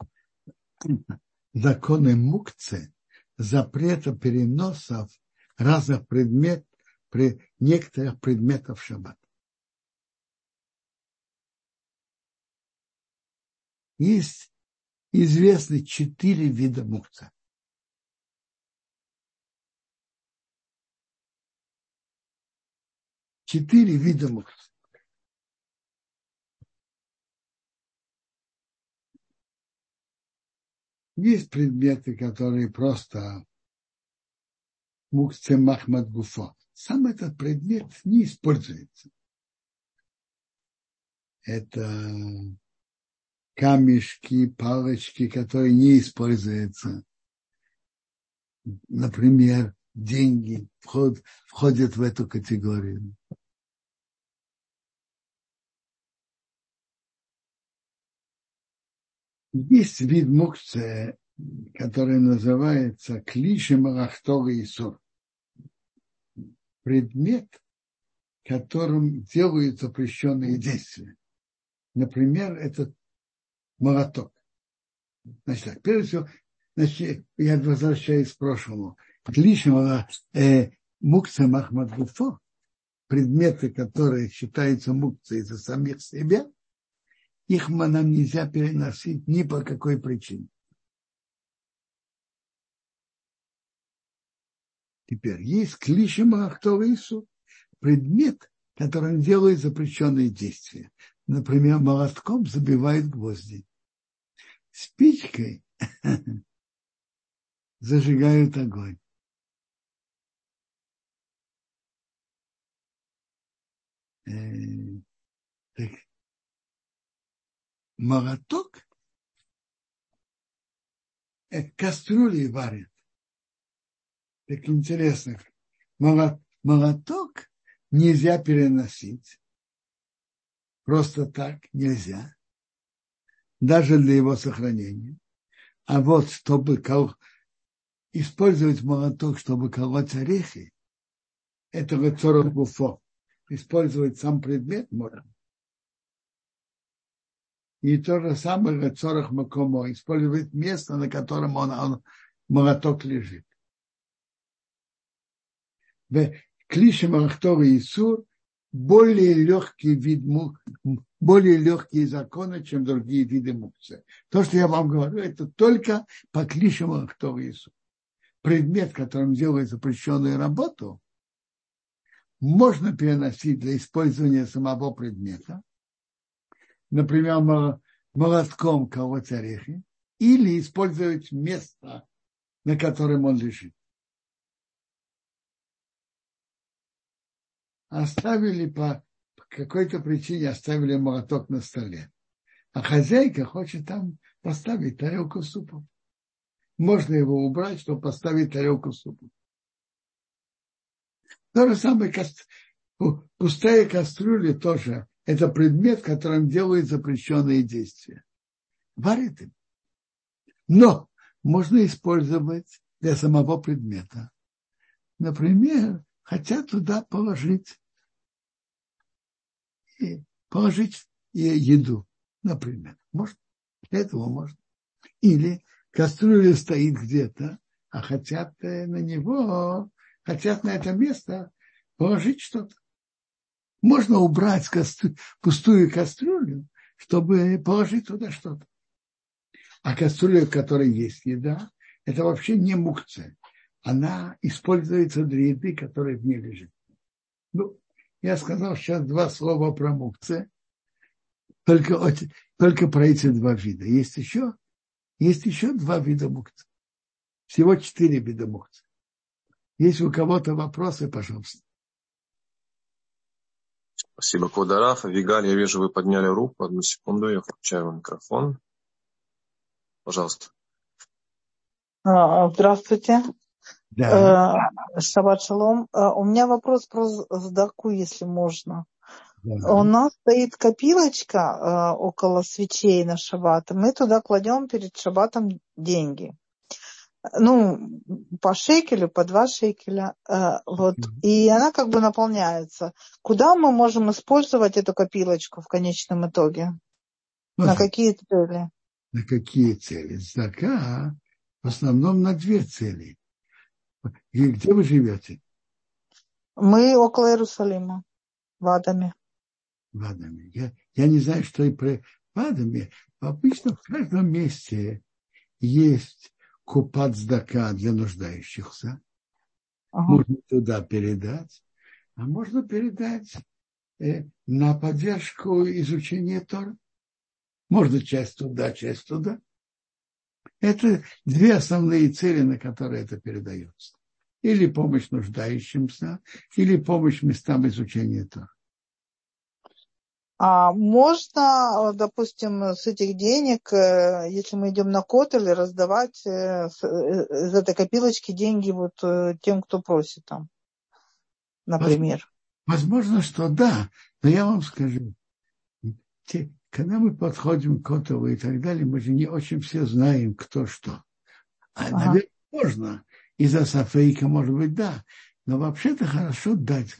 законы мукцы, запрета переносов разных предметов при некоторых предметов шаббат. Есть известны четыре вида мукца. Четыре вида мукца. Есть предметы, которые просто мукце махмад гуфо сам этот предмет не используется. Это камешки, палочки, которые не используются. Например, деньги вход, входят в эту категорию. Есть вид мукция, который называется клиши Малахтора и Сур предмет, которым делают запрещенные действия. Например, это молоток. Значит, так, прежде всего, значит, я возвращаюсь к прошлому. Клишного э, мукса Махмад предметы, которые считаются мукцией за самих себя, их нам нельзя переносить ни по какой причине. Теперь есть клишима ахторису, предмет, которым делают запрещенные действия. Например, молотком забивают гвозди. Спичкой [laughs] зажигают огонь. Э, так, молоток э, кастрюли варят так интересно. Молоток нельзя переносить. Просто так нельзя. Даже для его сохранения. А вот чтобы кол... использовать молоток, чтобы колоть орехи, это вот 40 гуфов. Использовать сам предмет можно. И то же самое Рецорах Макомо, использовать место, на котором он, он молоток лежит. В клише Марахтор и Исур более легкий вид более легкие законы, чем другие виды мукцы. То, что я вам говорю, это только по клише Марахтор и Исур. Предмет, которым делает запрещенную работу, можно переносить для использования самого предмета, например, молотком колоть орехи, или использовать место, на котором он лежит. Оставили по, какой-то причине оставили молоток на столе. А хозяйка хочет там поставить тарелку супа. Можно его убрать, чтобы поставить тарелку супа. То же самое, пустая кастрюля тоже это предмет, которым делают запрещенные действия. Варит им. Но можно использовать для самого предмета. Например, хотят туда положить положить еду, например. Можно. Для этого можно. Или кастрюля стоит где-то, а хотят э, на него, хотят на это место положить что-то. Можно убрать кастрю, пустую кастрюлю, чтобы положить туда что-то. А кастрюля, в которой есть еда, это вообще не мукция. Она используется для еды, которая в ней лежит. Ну, я сказал сейчас два слова про мукция. Только, только про эти два вида. Есть еще, есть еще два вида мукции. Всего четыре вида мукции. Есть у кого-то вопросы, пожалуйста. Спасибо, Квадараф. Вигаль, я вижу, вы подняли руку. Одну секунду, я включаю микрофон. Пожалуйста. А, здравствуйте. Да. Э, шаббат шалом. Э, у меня вопрос про сдаку, если можно. Да. У нас стоит копилочка э, около свечей на шаббат. Мы туда кладем перед шаббатом деньги ну, по шекелю, по два шекеля, э, вот, и она как бы наполняется. Куда мы можем использовать эту копилочку в конечном итоге? На какие цели? На какие цели? Зака в основном на две цели. И где вы живете? Мы около Иерусалима, в Адаме. В Адаме. Я, я не знаю, что и про в Адаме. Обычно в каждом месте есть купат сдака для нуждающихся. Ага. Можно туда передать, а можно передать э, на поддержку изучения Тора. Можно часть туда, часть туда. Это две основные цели, на которые это передается. Или помощь нуждающимся, или помощь местам изучения Тора. А можно, допустим, с этих денег, э, если мы идем на кот или раздавать э, э, из этой копилочки деньги вот тем, кто просит там, например? Возможно, что да, но я вам скажу, те, когда мы подходим к Котову и так далее, мы же не очень все знаем, кто что. А, ага. наверное, можно. Из-за Сафейка, может быть, да. Но вообще-то хорошо дать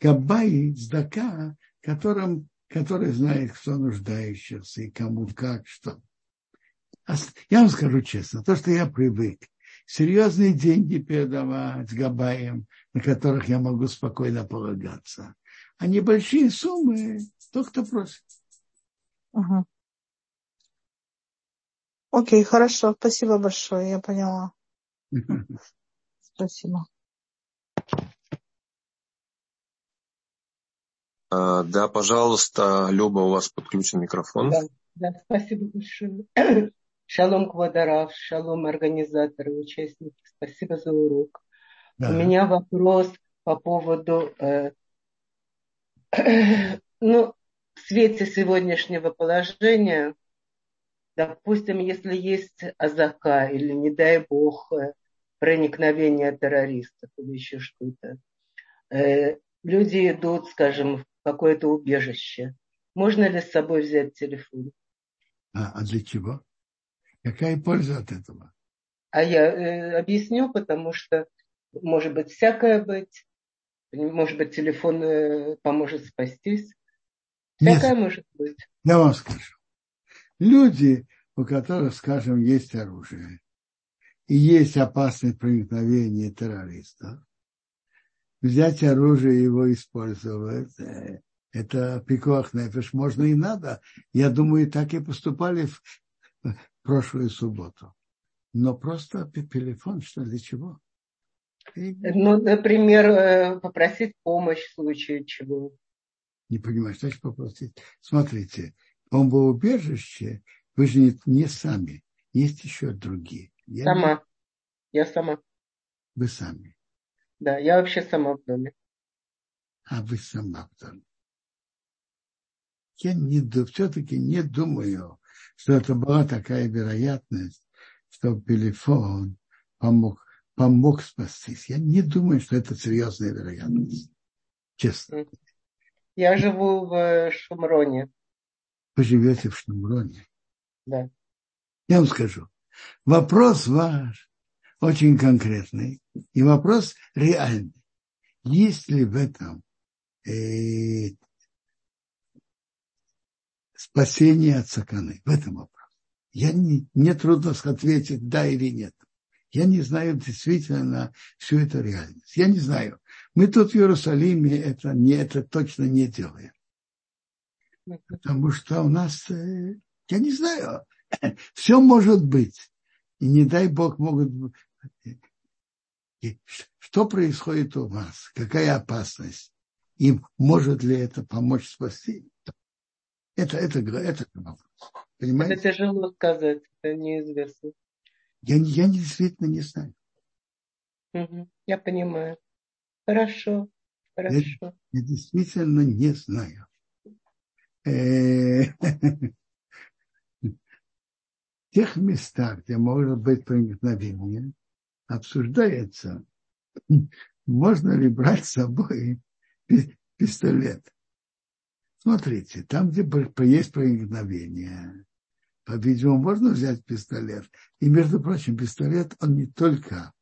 Габай, Здака, которым который знает, кто нуждающийся и кому как, что. Я вам скажу честно, то, что я привык, серьезные деньги передавать Габаем, на которых я могу спокойно полагаться, а небольшие суммы, то, кто просит. Угу. Окей, хорошо, спасибо большое, я поняла. Спасибо. А, да, пожалуйста, Люба, у вас подключен микрофон. Да, да спасибо большое. [coughs] Шалом, Квадарав, шалом, организаторы, участники. Спасибо за урок. Да. У меня вопрос по поводу, э, [coughs] ну, в свете сегодняшнего положения, допустим, если есть азака или, не дай бог, э, проникновение террористов или еще что-то, э, люди идут, скажем, в какое-то убежище. Можно ли с собой взять телефон? А, а для чего? Какая польза от этого? А я э, объясню, потому что может быть всякое быть. Может быть, телефон э, поможет спастись. Всякое Нет, может быть. Я вам скажу. Люди, у которых, скажем, есть оружие, и есть опасность проникновения террористов, взять оружие и его использовать, э, это пикуах нефиш, можно и надо. Я думаю, так и поступали в прошлую субботу. Но просто телефон, что для чего? Ну, например, э, попросить помощь в случае чего. Не понимаю, что значит попросить? Смотрите, бомбоубежище, вы же не, не сами, есть еще другие. Я сама. Не... Я сама. Вы сами. Да, я вообще сама в доме. А вы сама в доме. Я не, все-таки не думаю, что это была такая вероятность, что телефон помог, помог спастись. Я не думаю, что это серьезная вероятность. Честно. Я живу в э, Шумроне. Вы живете в Шумроне? Да. Я вам скажу. Вопрос ваш очень конкретный и вопрос реальный. Есть ли в этом э, спасение от саканы? В этом вопрос. Я не, мне трудно ответить да или нет. Я не знаю действительно всю эту реальность. Я не знаю. Мы тут в Иерусалиме это, не, это точно не делаем. Потому что у нас, э, я не знаю, [clears throat] все может быть. И не дай Бог могут... Что происходит у вас? Какая опасность? И может ли это помочь спасти? Это, это, это. Понимаете? Это тяжело сказать, это неизвестно. Я, я действительно не знаю. Угу, я понимаю. Хорошо, хорошо. Я, я действительно не знаю. Тех местах, где может быть проникновение, обсуждается, можно ли брать с собой пистолет. Смотрите, там, где есть проникновение, по-видимому, можно взять пистолет. И, между прочим, пистолет, он не только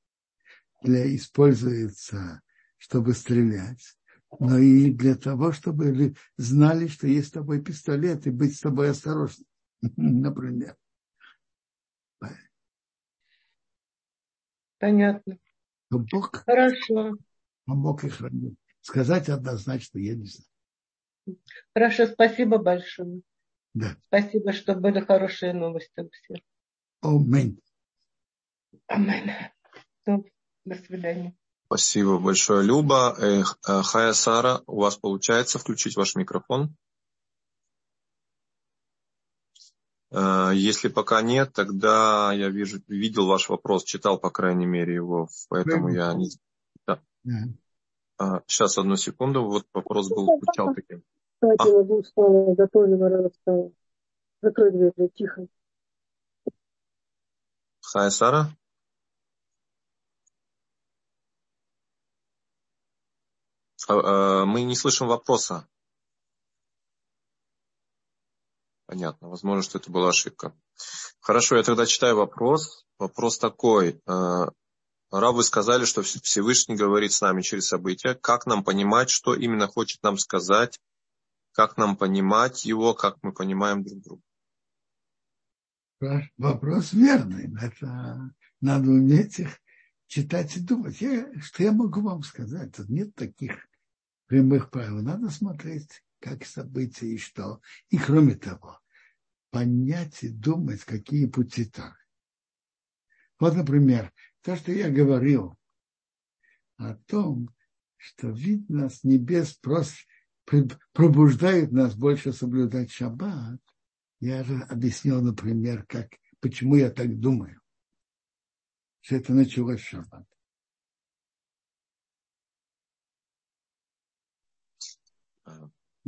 для, используется, чтобы стрелять, но и для того, чтобы знали, что есть с тобой пистолет, и быть с тобой осторожным, [laughs] например. Понятно. Но Бог Хорошо. помог и хранил. Сказать однозначно я не знаю. Хорошо, спасибо большое. Да. Спасибо, что были хорошие новости у всех. Аминь. Аминь. До свидания. Спасибо большое, Люба. Э, Хая Сара, у вас получается включить ваш микрофон? Э, если пока нет, тогда я вижу, видел ваш вопрос, читал, по крайней мере, его, поэтому я не... Да. Сейчас, одну секунду, вот вопрос был, звучал таким. Кстати, а? Ладу встала, готовила, рано встала. Закрой дверь, тихо. Хай, Сара? А, а, мы не слышим вопроса. Понятно. Возможно, что это была ошибка. Хорошо, я тогда читаю вопрос. Вопрос такой. Рав, вы сказали, что Всевышний говорит с нами через события. Как нам понимать, что именно хочет нам сказать как нам понимать его, как мы понимаем друг друга. Вопрос верный. Это надо уметь их читать и думать. Я, что я могу вам сказать? Тут нет таких прямых правил. Надо смотреть, как события и что. И кроме того, понять и думать, какие пути так. Вот, например, то, что я говорил о том, что видно с небес просто пробуждает нас больше соблюдать шаббат, я же объяснил, например, как, почему я так думаю. Что это началось шаббат.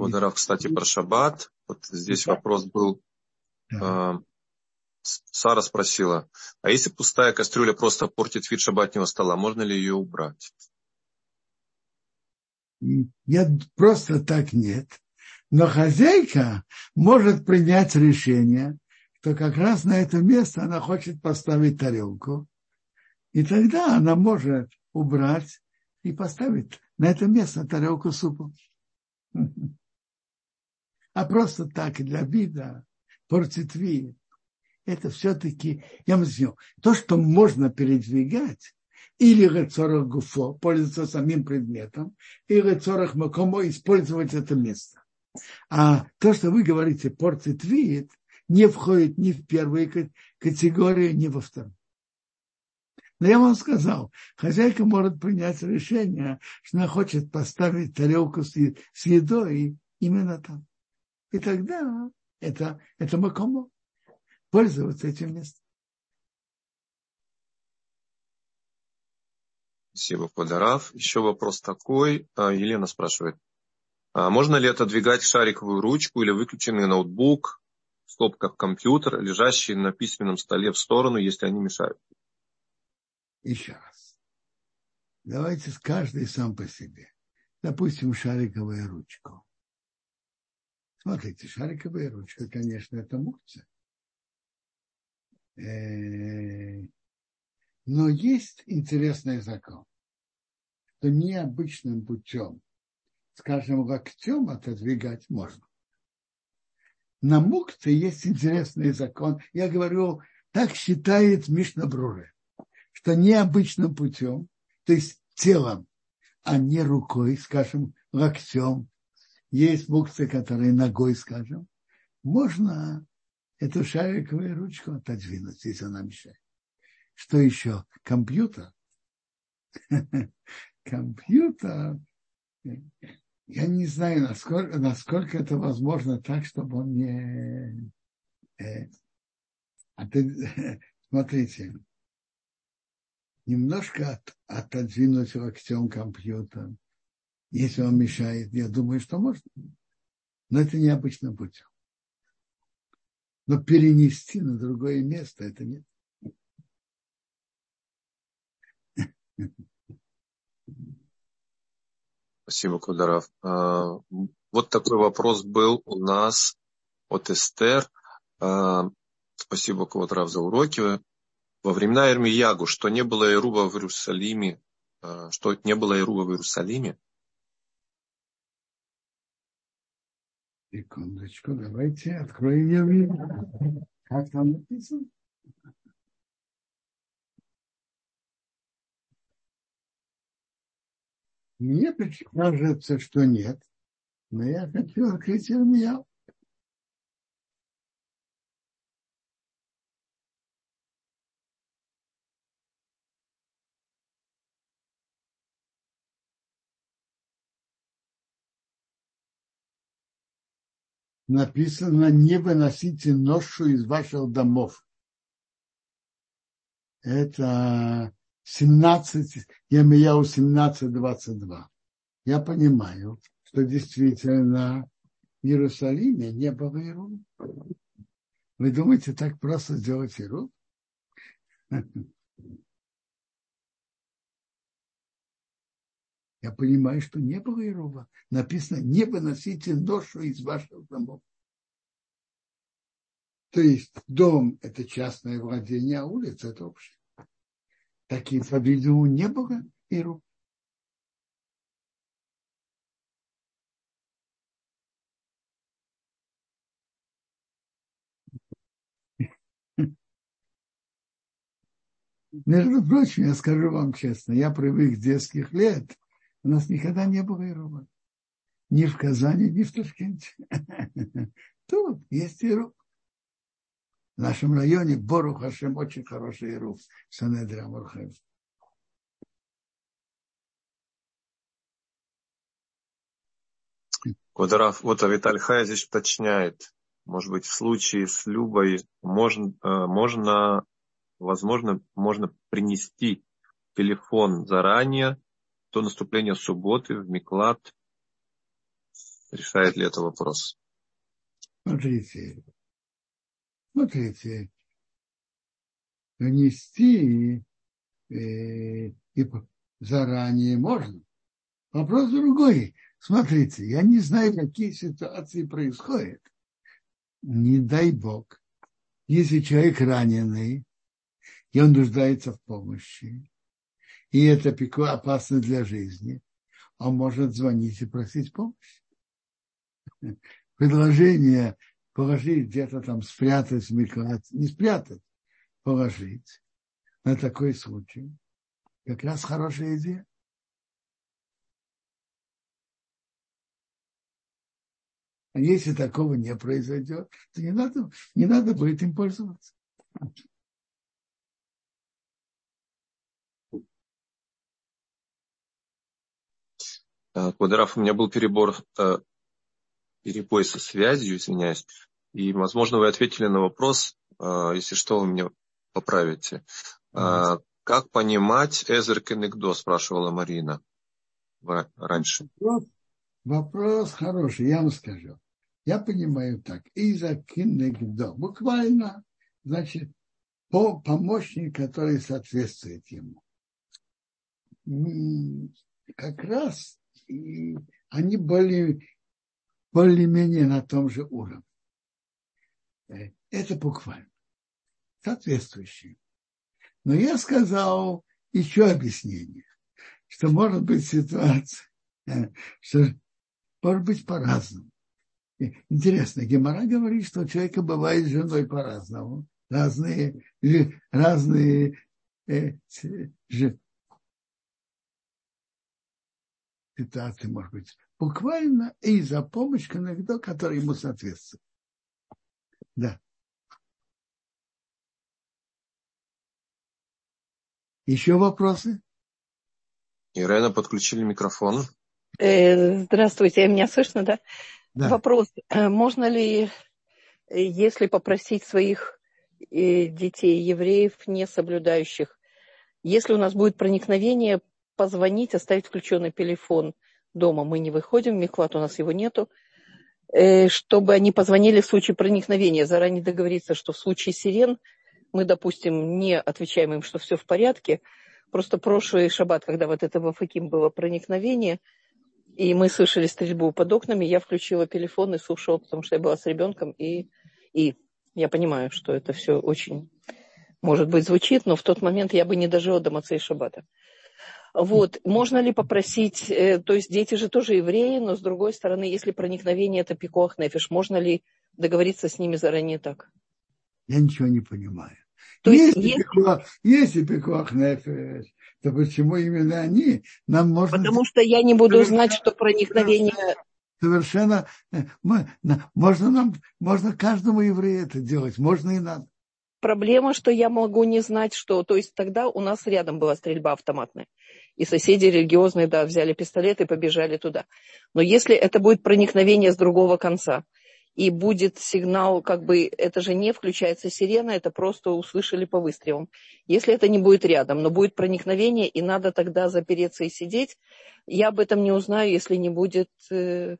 Вот, Раф, кстати, про шаббат. Вот здесь вопрос был. Да. Э, Сара спросила, а если пустая кастрюля просто портит вид шаббатнего стола, можно ли ее убрать? Я просто так нет. Но хозяйка может принять решение, что как раз на это место она хочет поставить тарелку. И тогда она может убрать и поставить на это место тарелку супа. [laughs] А просто так для вида портит вид. Это все-таки, я вам объясню, то, что можно передвигать, или рецорах гуфо, пользоваться самим предметом, или рецорах макомо, использовать это место. А то, что вы говорите, портит вид, не входит ни в первую категорию, ни во вторую. Но я вам сказал, хозяйка может принять решение, что она хочет поставить тарелку с едой именно там. И тогда это, это макомо, пользоваться этим местом. Спасибо, Квадарав. Еще вопрос такой. А, Елена спрашивает. А можно ли отодвигать шариковую ручку или выключенный ноутбук, в скобках компьютер, лежащий на письменном столе в сторону, если они мешают? Еще раз. Давайте с каждой сам по себе. Допустим, шариковая ручка. Смотрите, шариковая ручка, конечно, это мукция. Но есть интересный закон, что необычным путем, скажем, локтем отодвигать можно. На мукте есть интересный закон. Я говорю, так считает Мишна Бруре, что необычным путем, то есть телом, а не рукой, скажем, локтем, есть мукты, которые ногой, скажем, можно эту шариковую ручку отодвинуть, если она мешает. Что еще? Компьютер. [laughs] Компьютер. Я не знаю, насколько, насколько это возможно так, чтобы он не... Э, а ты, [laughs] смотрите, немножко от, отодвинуть локтем компьютер, если он мешает, я думаю, что можно. Но это необычным путем. Но перенести на другое место это нет. Спасибо, Кударов. А, вот такой вопрос был у нас от Эстер. А, спасибо, Кударов, за уроки. Во времена Эрмиягу, что не было Ируба в Иерусалиме, а, что не было Ируба в Иерусалиме, Секундочку, давайте откроем Еврея. Как там написано? Мне кажется, что нет. Но я хочу открыть Ирмияу. Написано, не выносите ношу из ваших домов. Это 17, Емияу 17, 22. Я понимаю, что действительно в Иерусалиме не было Иру. Вы думаете, так просто сделать Иру? [laughs] Я понимаю, что не было Ирова. Написано, не выносите ношу из ваших домов. То есть дом – это частное владение, а улица – это общее. Таких, по-видимому, не было Иру. Между прочим, я скажу вам честно, я привык с детских лет – у нас никогда не было Ируба. Ни в Казани, ни в Ташкенте. [laughs] Тут есть Ируб. В нашем районе Бору Хашем очень хороший Ируб. Санедри Амурхев. Квадраф, вот Авиталь Хай здесь уточняет, может быть, в случае с Любой можно, э, можно, возможно, можно принести телефон заранее, до наступления субботы в Миклад. Решает ли это вопрос? Смотрите, смотрите, нанести и, и заранее можно. Вопрос другой. Смотрите, я не знаю, какие ситуации происходят. Не дай Бог, если человек раненый, и он нуждается в помощи, и это пекло опасно для жизни, он может звонить и просить помощи. [laughs] Предложение положить где-то там, спрятать, не спрятать, положить на такой случай, как раз хорошая идея. А если такого не произойдет, то не надо, не надо будет им пользоваться. Квадраф, у меня был перебор, э, перебой со связью, извиняюсь. И, возможно, вы ответили на вопрос, э, если что, вы меня поправите. Mm-hmm. Как понимать Эзер Кенегдо, спрашивала Марина раньше. Вопрос, вопрос хороший, я вам скажу. Я понимаю так. Иза Кенегдо. Буквально, значит, по помощник, который соответствует ему. Как раз они были более-менее на том же уровне. Э, это буквально. Соответствующие. Но я сказал еще объяснение, что может быть ситуация, э, что может быть по-разному. Интересно, Гемора говорит, что у человека бывает с женой по-разному. Разные, разные э, ситуации, может быть, буквально и за помощь иногда, который ему соответствует. Да. Еще вопросы? Ирена, подключили микрофон. Э, здравствуйте, меня слышно, да? да? Вопрос. Э, можно ли, если попросить своих э, детей, евреев, не соблюдающих, если у нас будет проникновение, позвонить, оставить включенный телефон дома. Мы не выходим, Михват у нас его нету. Э, чтобы они позвонили в случае проникновения, заранее договориться, что в случае сирен мы, допустим, не отвечаем им, что все в порядке. Просто прошлый шаббат, когда вот это в Афаким было проникновение, и мы слышали стрельбу под окнами, я включила телефон и слушала, потому что я была с ребенком, и, и я понимаю, что это все очень, может быть, звучит, но в тот момент я бы не дожила до Мацея Шаббата. Вот. Можно ли попросить, э, то есть дети же тоже евреи, но с другой стороны, если проникновение это пикуах нефиш, можно ли договориться с ними заранее так? Я ничего не понимаю. То если, есть, пикуах, если пикуах нефиш, то почему именно они? Нам можно... Потому что я не буду знать, что проникновение... Совершенно... Э, можно, нам, можно каждому еврею это делать, можно и надо. Проблема, что я могу не знать, что... То есть тогда у нас рядом была стрельба автоматная. И соседи религиозные, да, взяли пистолет и побежали туда. Но если это будет проникновение с другого конца, и будет сигнал, как бы, это же не включается сирена, это просто услышали по выстрелам. Если это не будет рядом, но будет проникновение, и надо тогда запереться и сидеть, я об этом не узнаю, если не будет э,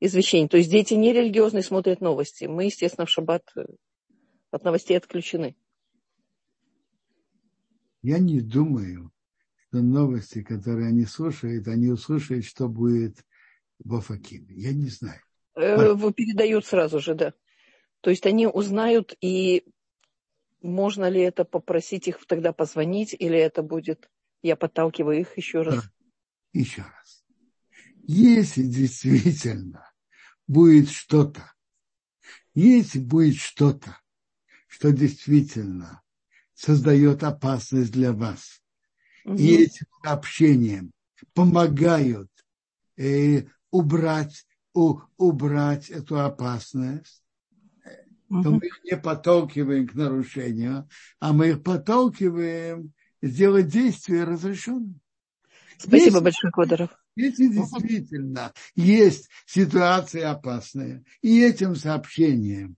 извещений. То есть дети не религиозные смотрят новости. Мы, естественно, в шаббат э, от новостей отключены. Я не думаю, что новости, которые они слушают, они услышат, что будет в Афакиме. Я не знаю. Э, передают сразу же, да. То есть они узнают, и можно ли это попросить их тогда позвонить, или это будет, я подталкиваю их еще раз? Еще раз. Если действительно будет что-то, если будет что-то, что действительно создает опасность для вас. Угу. И этим сообщением помогают э, убрать, у, убрать эту опасность, угу. то мы их не подталкиваем к нарушению, а мы их подталкиваем сделать действие разрешенным. Спасибо если, большое, Кодоров. Если действительно есть ситуация опасная, и этим сообщением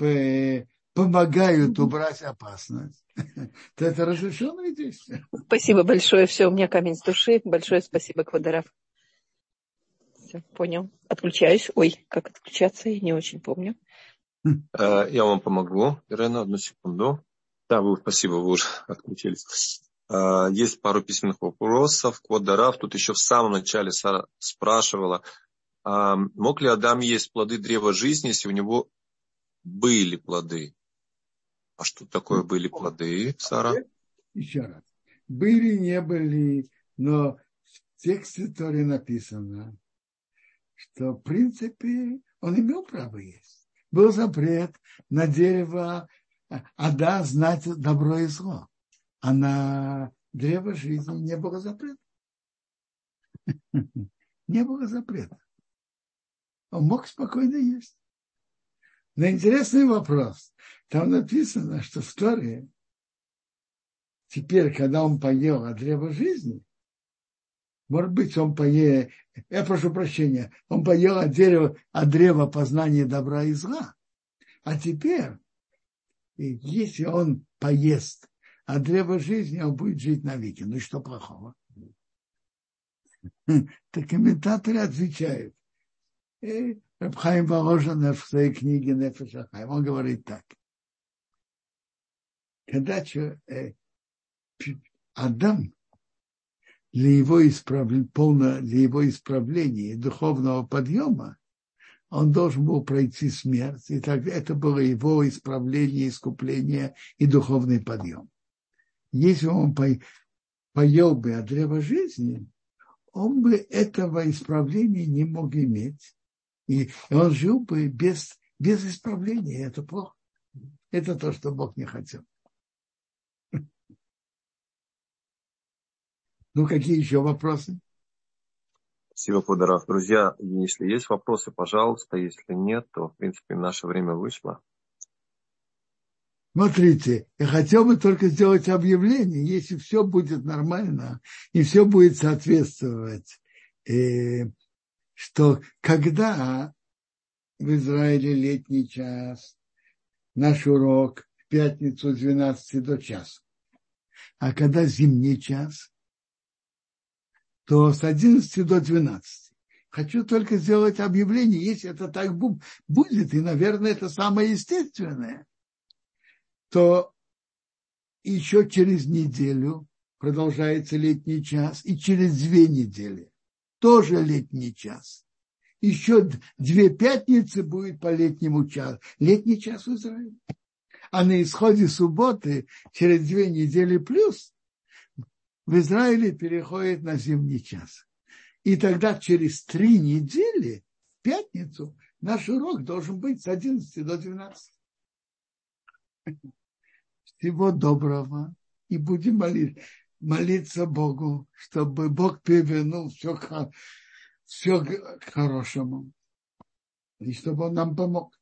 э, помогают убрать опасность, [laughs] то это разрешенное действие. Спасибо большое. Все, у меня камень с души. Большое спасибо, Квадоров. Все, понял. Отключаюсь. Ой, как отключаться, я не очень помню. Э, я вам помогу, Ирена, одну секунду. Да, вы, спасибо, вы уже [laughs] отключились. А, есть пару письменных вопросов. Квадарав тут еще в самом начале Сара спрашивала, мог ли Адам есть плоды древа жизни, если у него были плоды? А что такое были плоды, Сара? Еще раз. Были, не были, но в тексте Тори написано, что в принципе он имел право есть. Был запрет на дерево Ада знать добро и зло а на древо жизни не было запрета. [laughs] Не было запрета. Он мог спокойно есть. Но интересный вопрос. Там написано, что в Торе теперь, когда он поел от древа жизни, может быть, он поел, я прошу прощения, он поел от дерева, от древа познания добра и зла. А теперь, если он поест а древо жизни он будет жить навеки. Ну и что плохого? Так [laughs] комментаторы отвечают. Рабхайм Воложен в своей книге Нефешахайм, он говорит так. Когда э, Адам для его, исправления, полно, для его исправления и духовного подъема, он должен был пройти смерть, и так это было его исправление, искупление и духовный подъем если он поел бы от древа жизни, он бы этого исправления не мог иметь. И он жил бы без, без исправления. Это плохо. Это то, что Бог не хотел. [laughs] Ну, какие еще вопросы? Спасибо, Подарав. Друзья, если есть вопросы, пожалуйста. Если нет, то, в принципе, наше время вышло. Смотрите, я хотел бы только сделать объявление, если все будет нормально и все будет соответствовать, э, что когда в Израиле летний час, наш урок в пятницу с 12 до часа, а когда зимний час, то с 11 до 12. Хочу только сделать объявление, если это так будет, и, наверное, это самое естественное – то еще через неделю продолжается летний час, и через две недели тоже летний час. Еще две пятницы будет по летнему часу. Летний час в Израиле. А на исходе субботы, через две недели плюс, в Израиле переходит на зимний час. И тогда через три недели, в пятницу, наш урок должен быть с 11 до 12. Всего доброго. И будем молить, молиться Богу, чтобы Бог перевернул все, все к хорошему. И чтобы Он нам помог.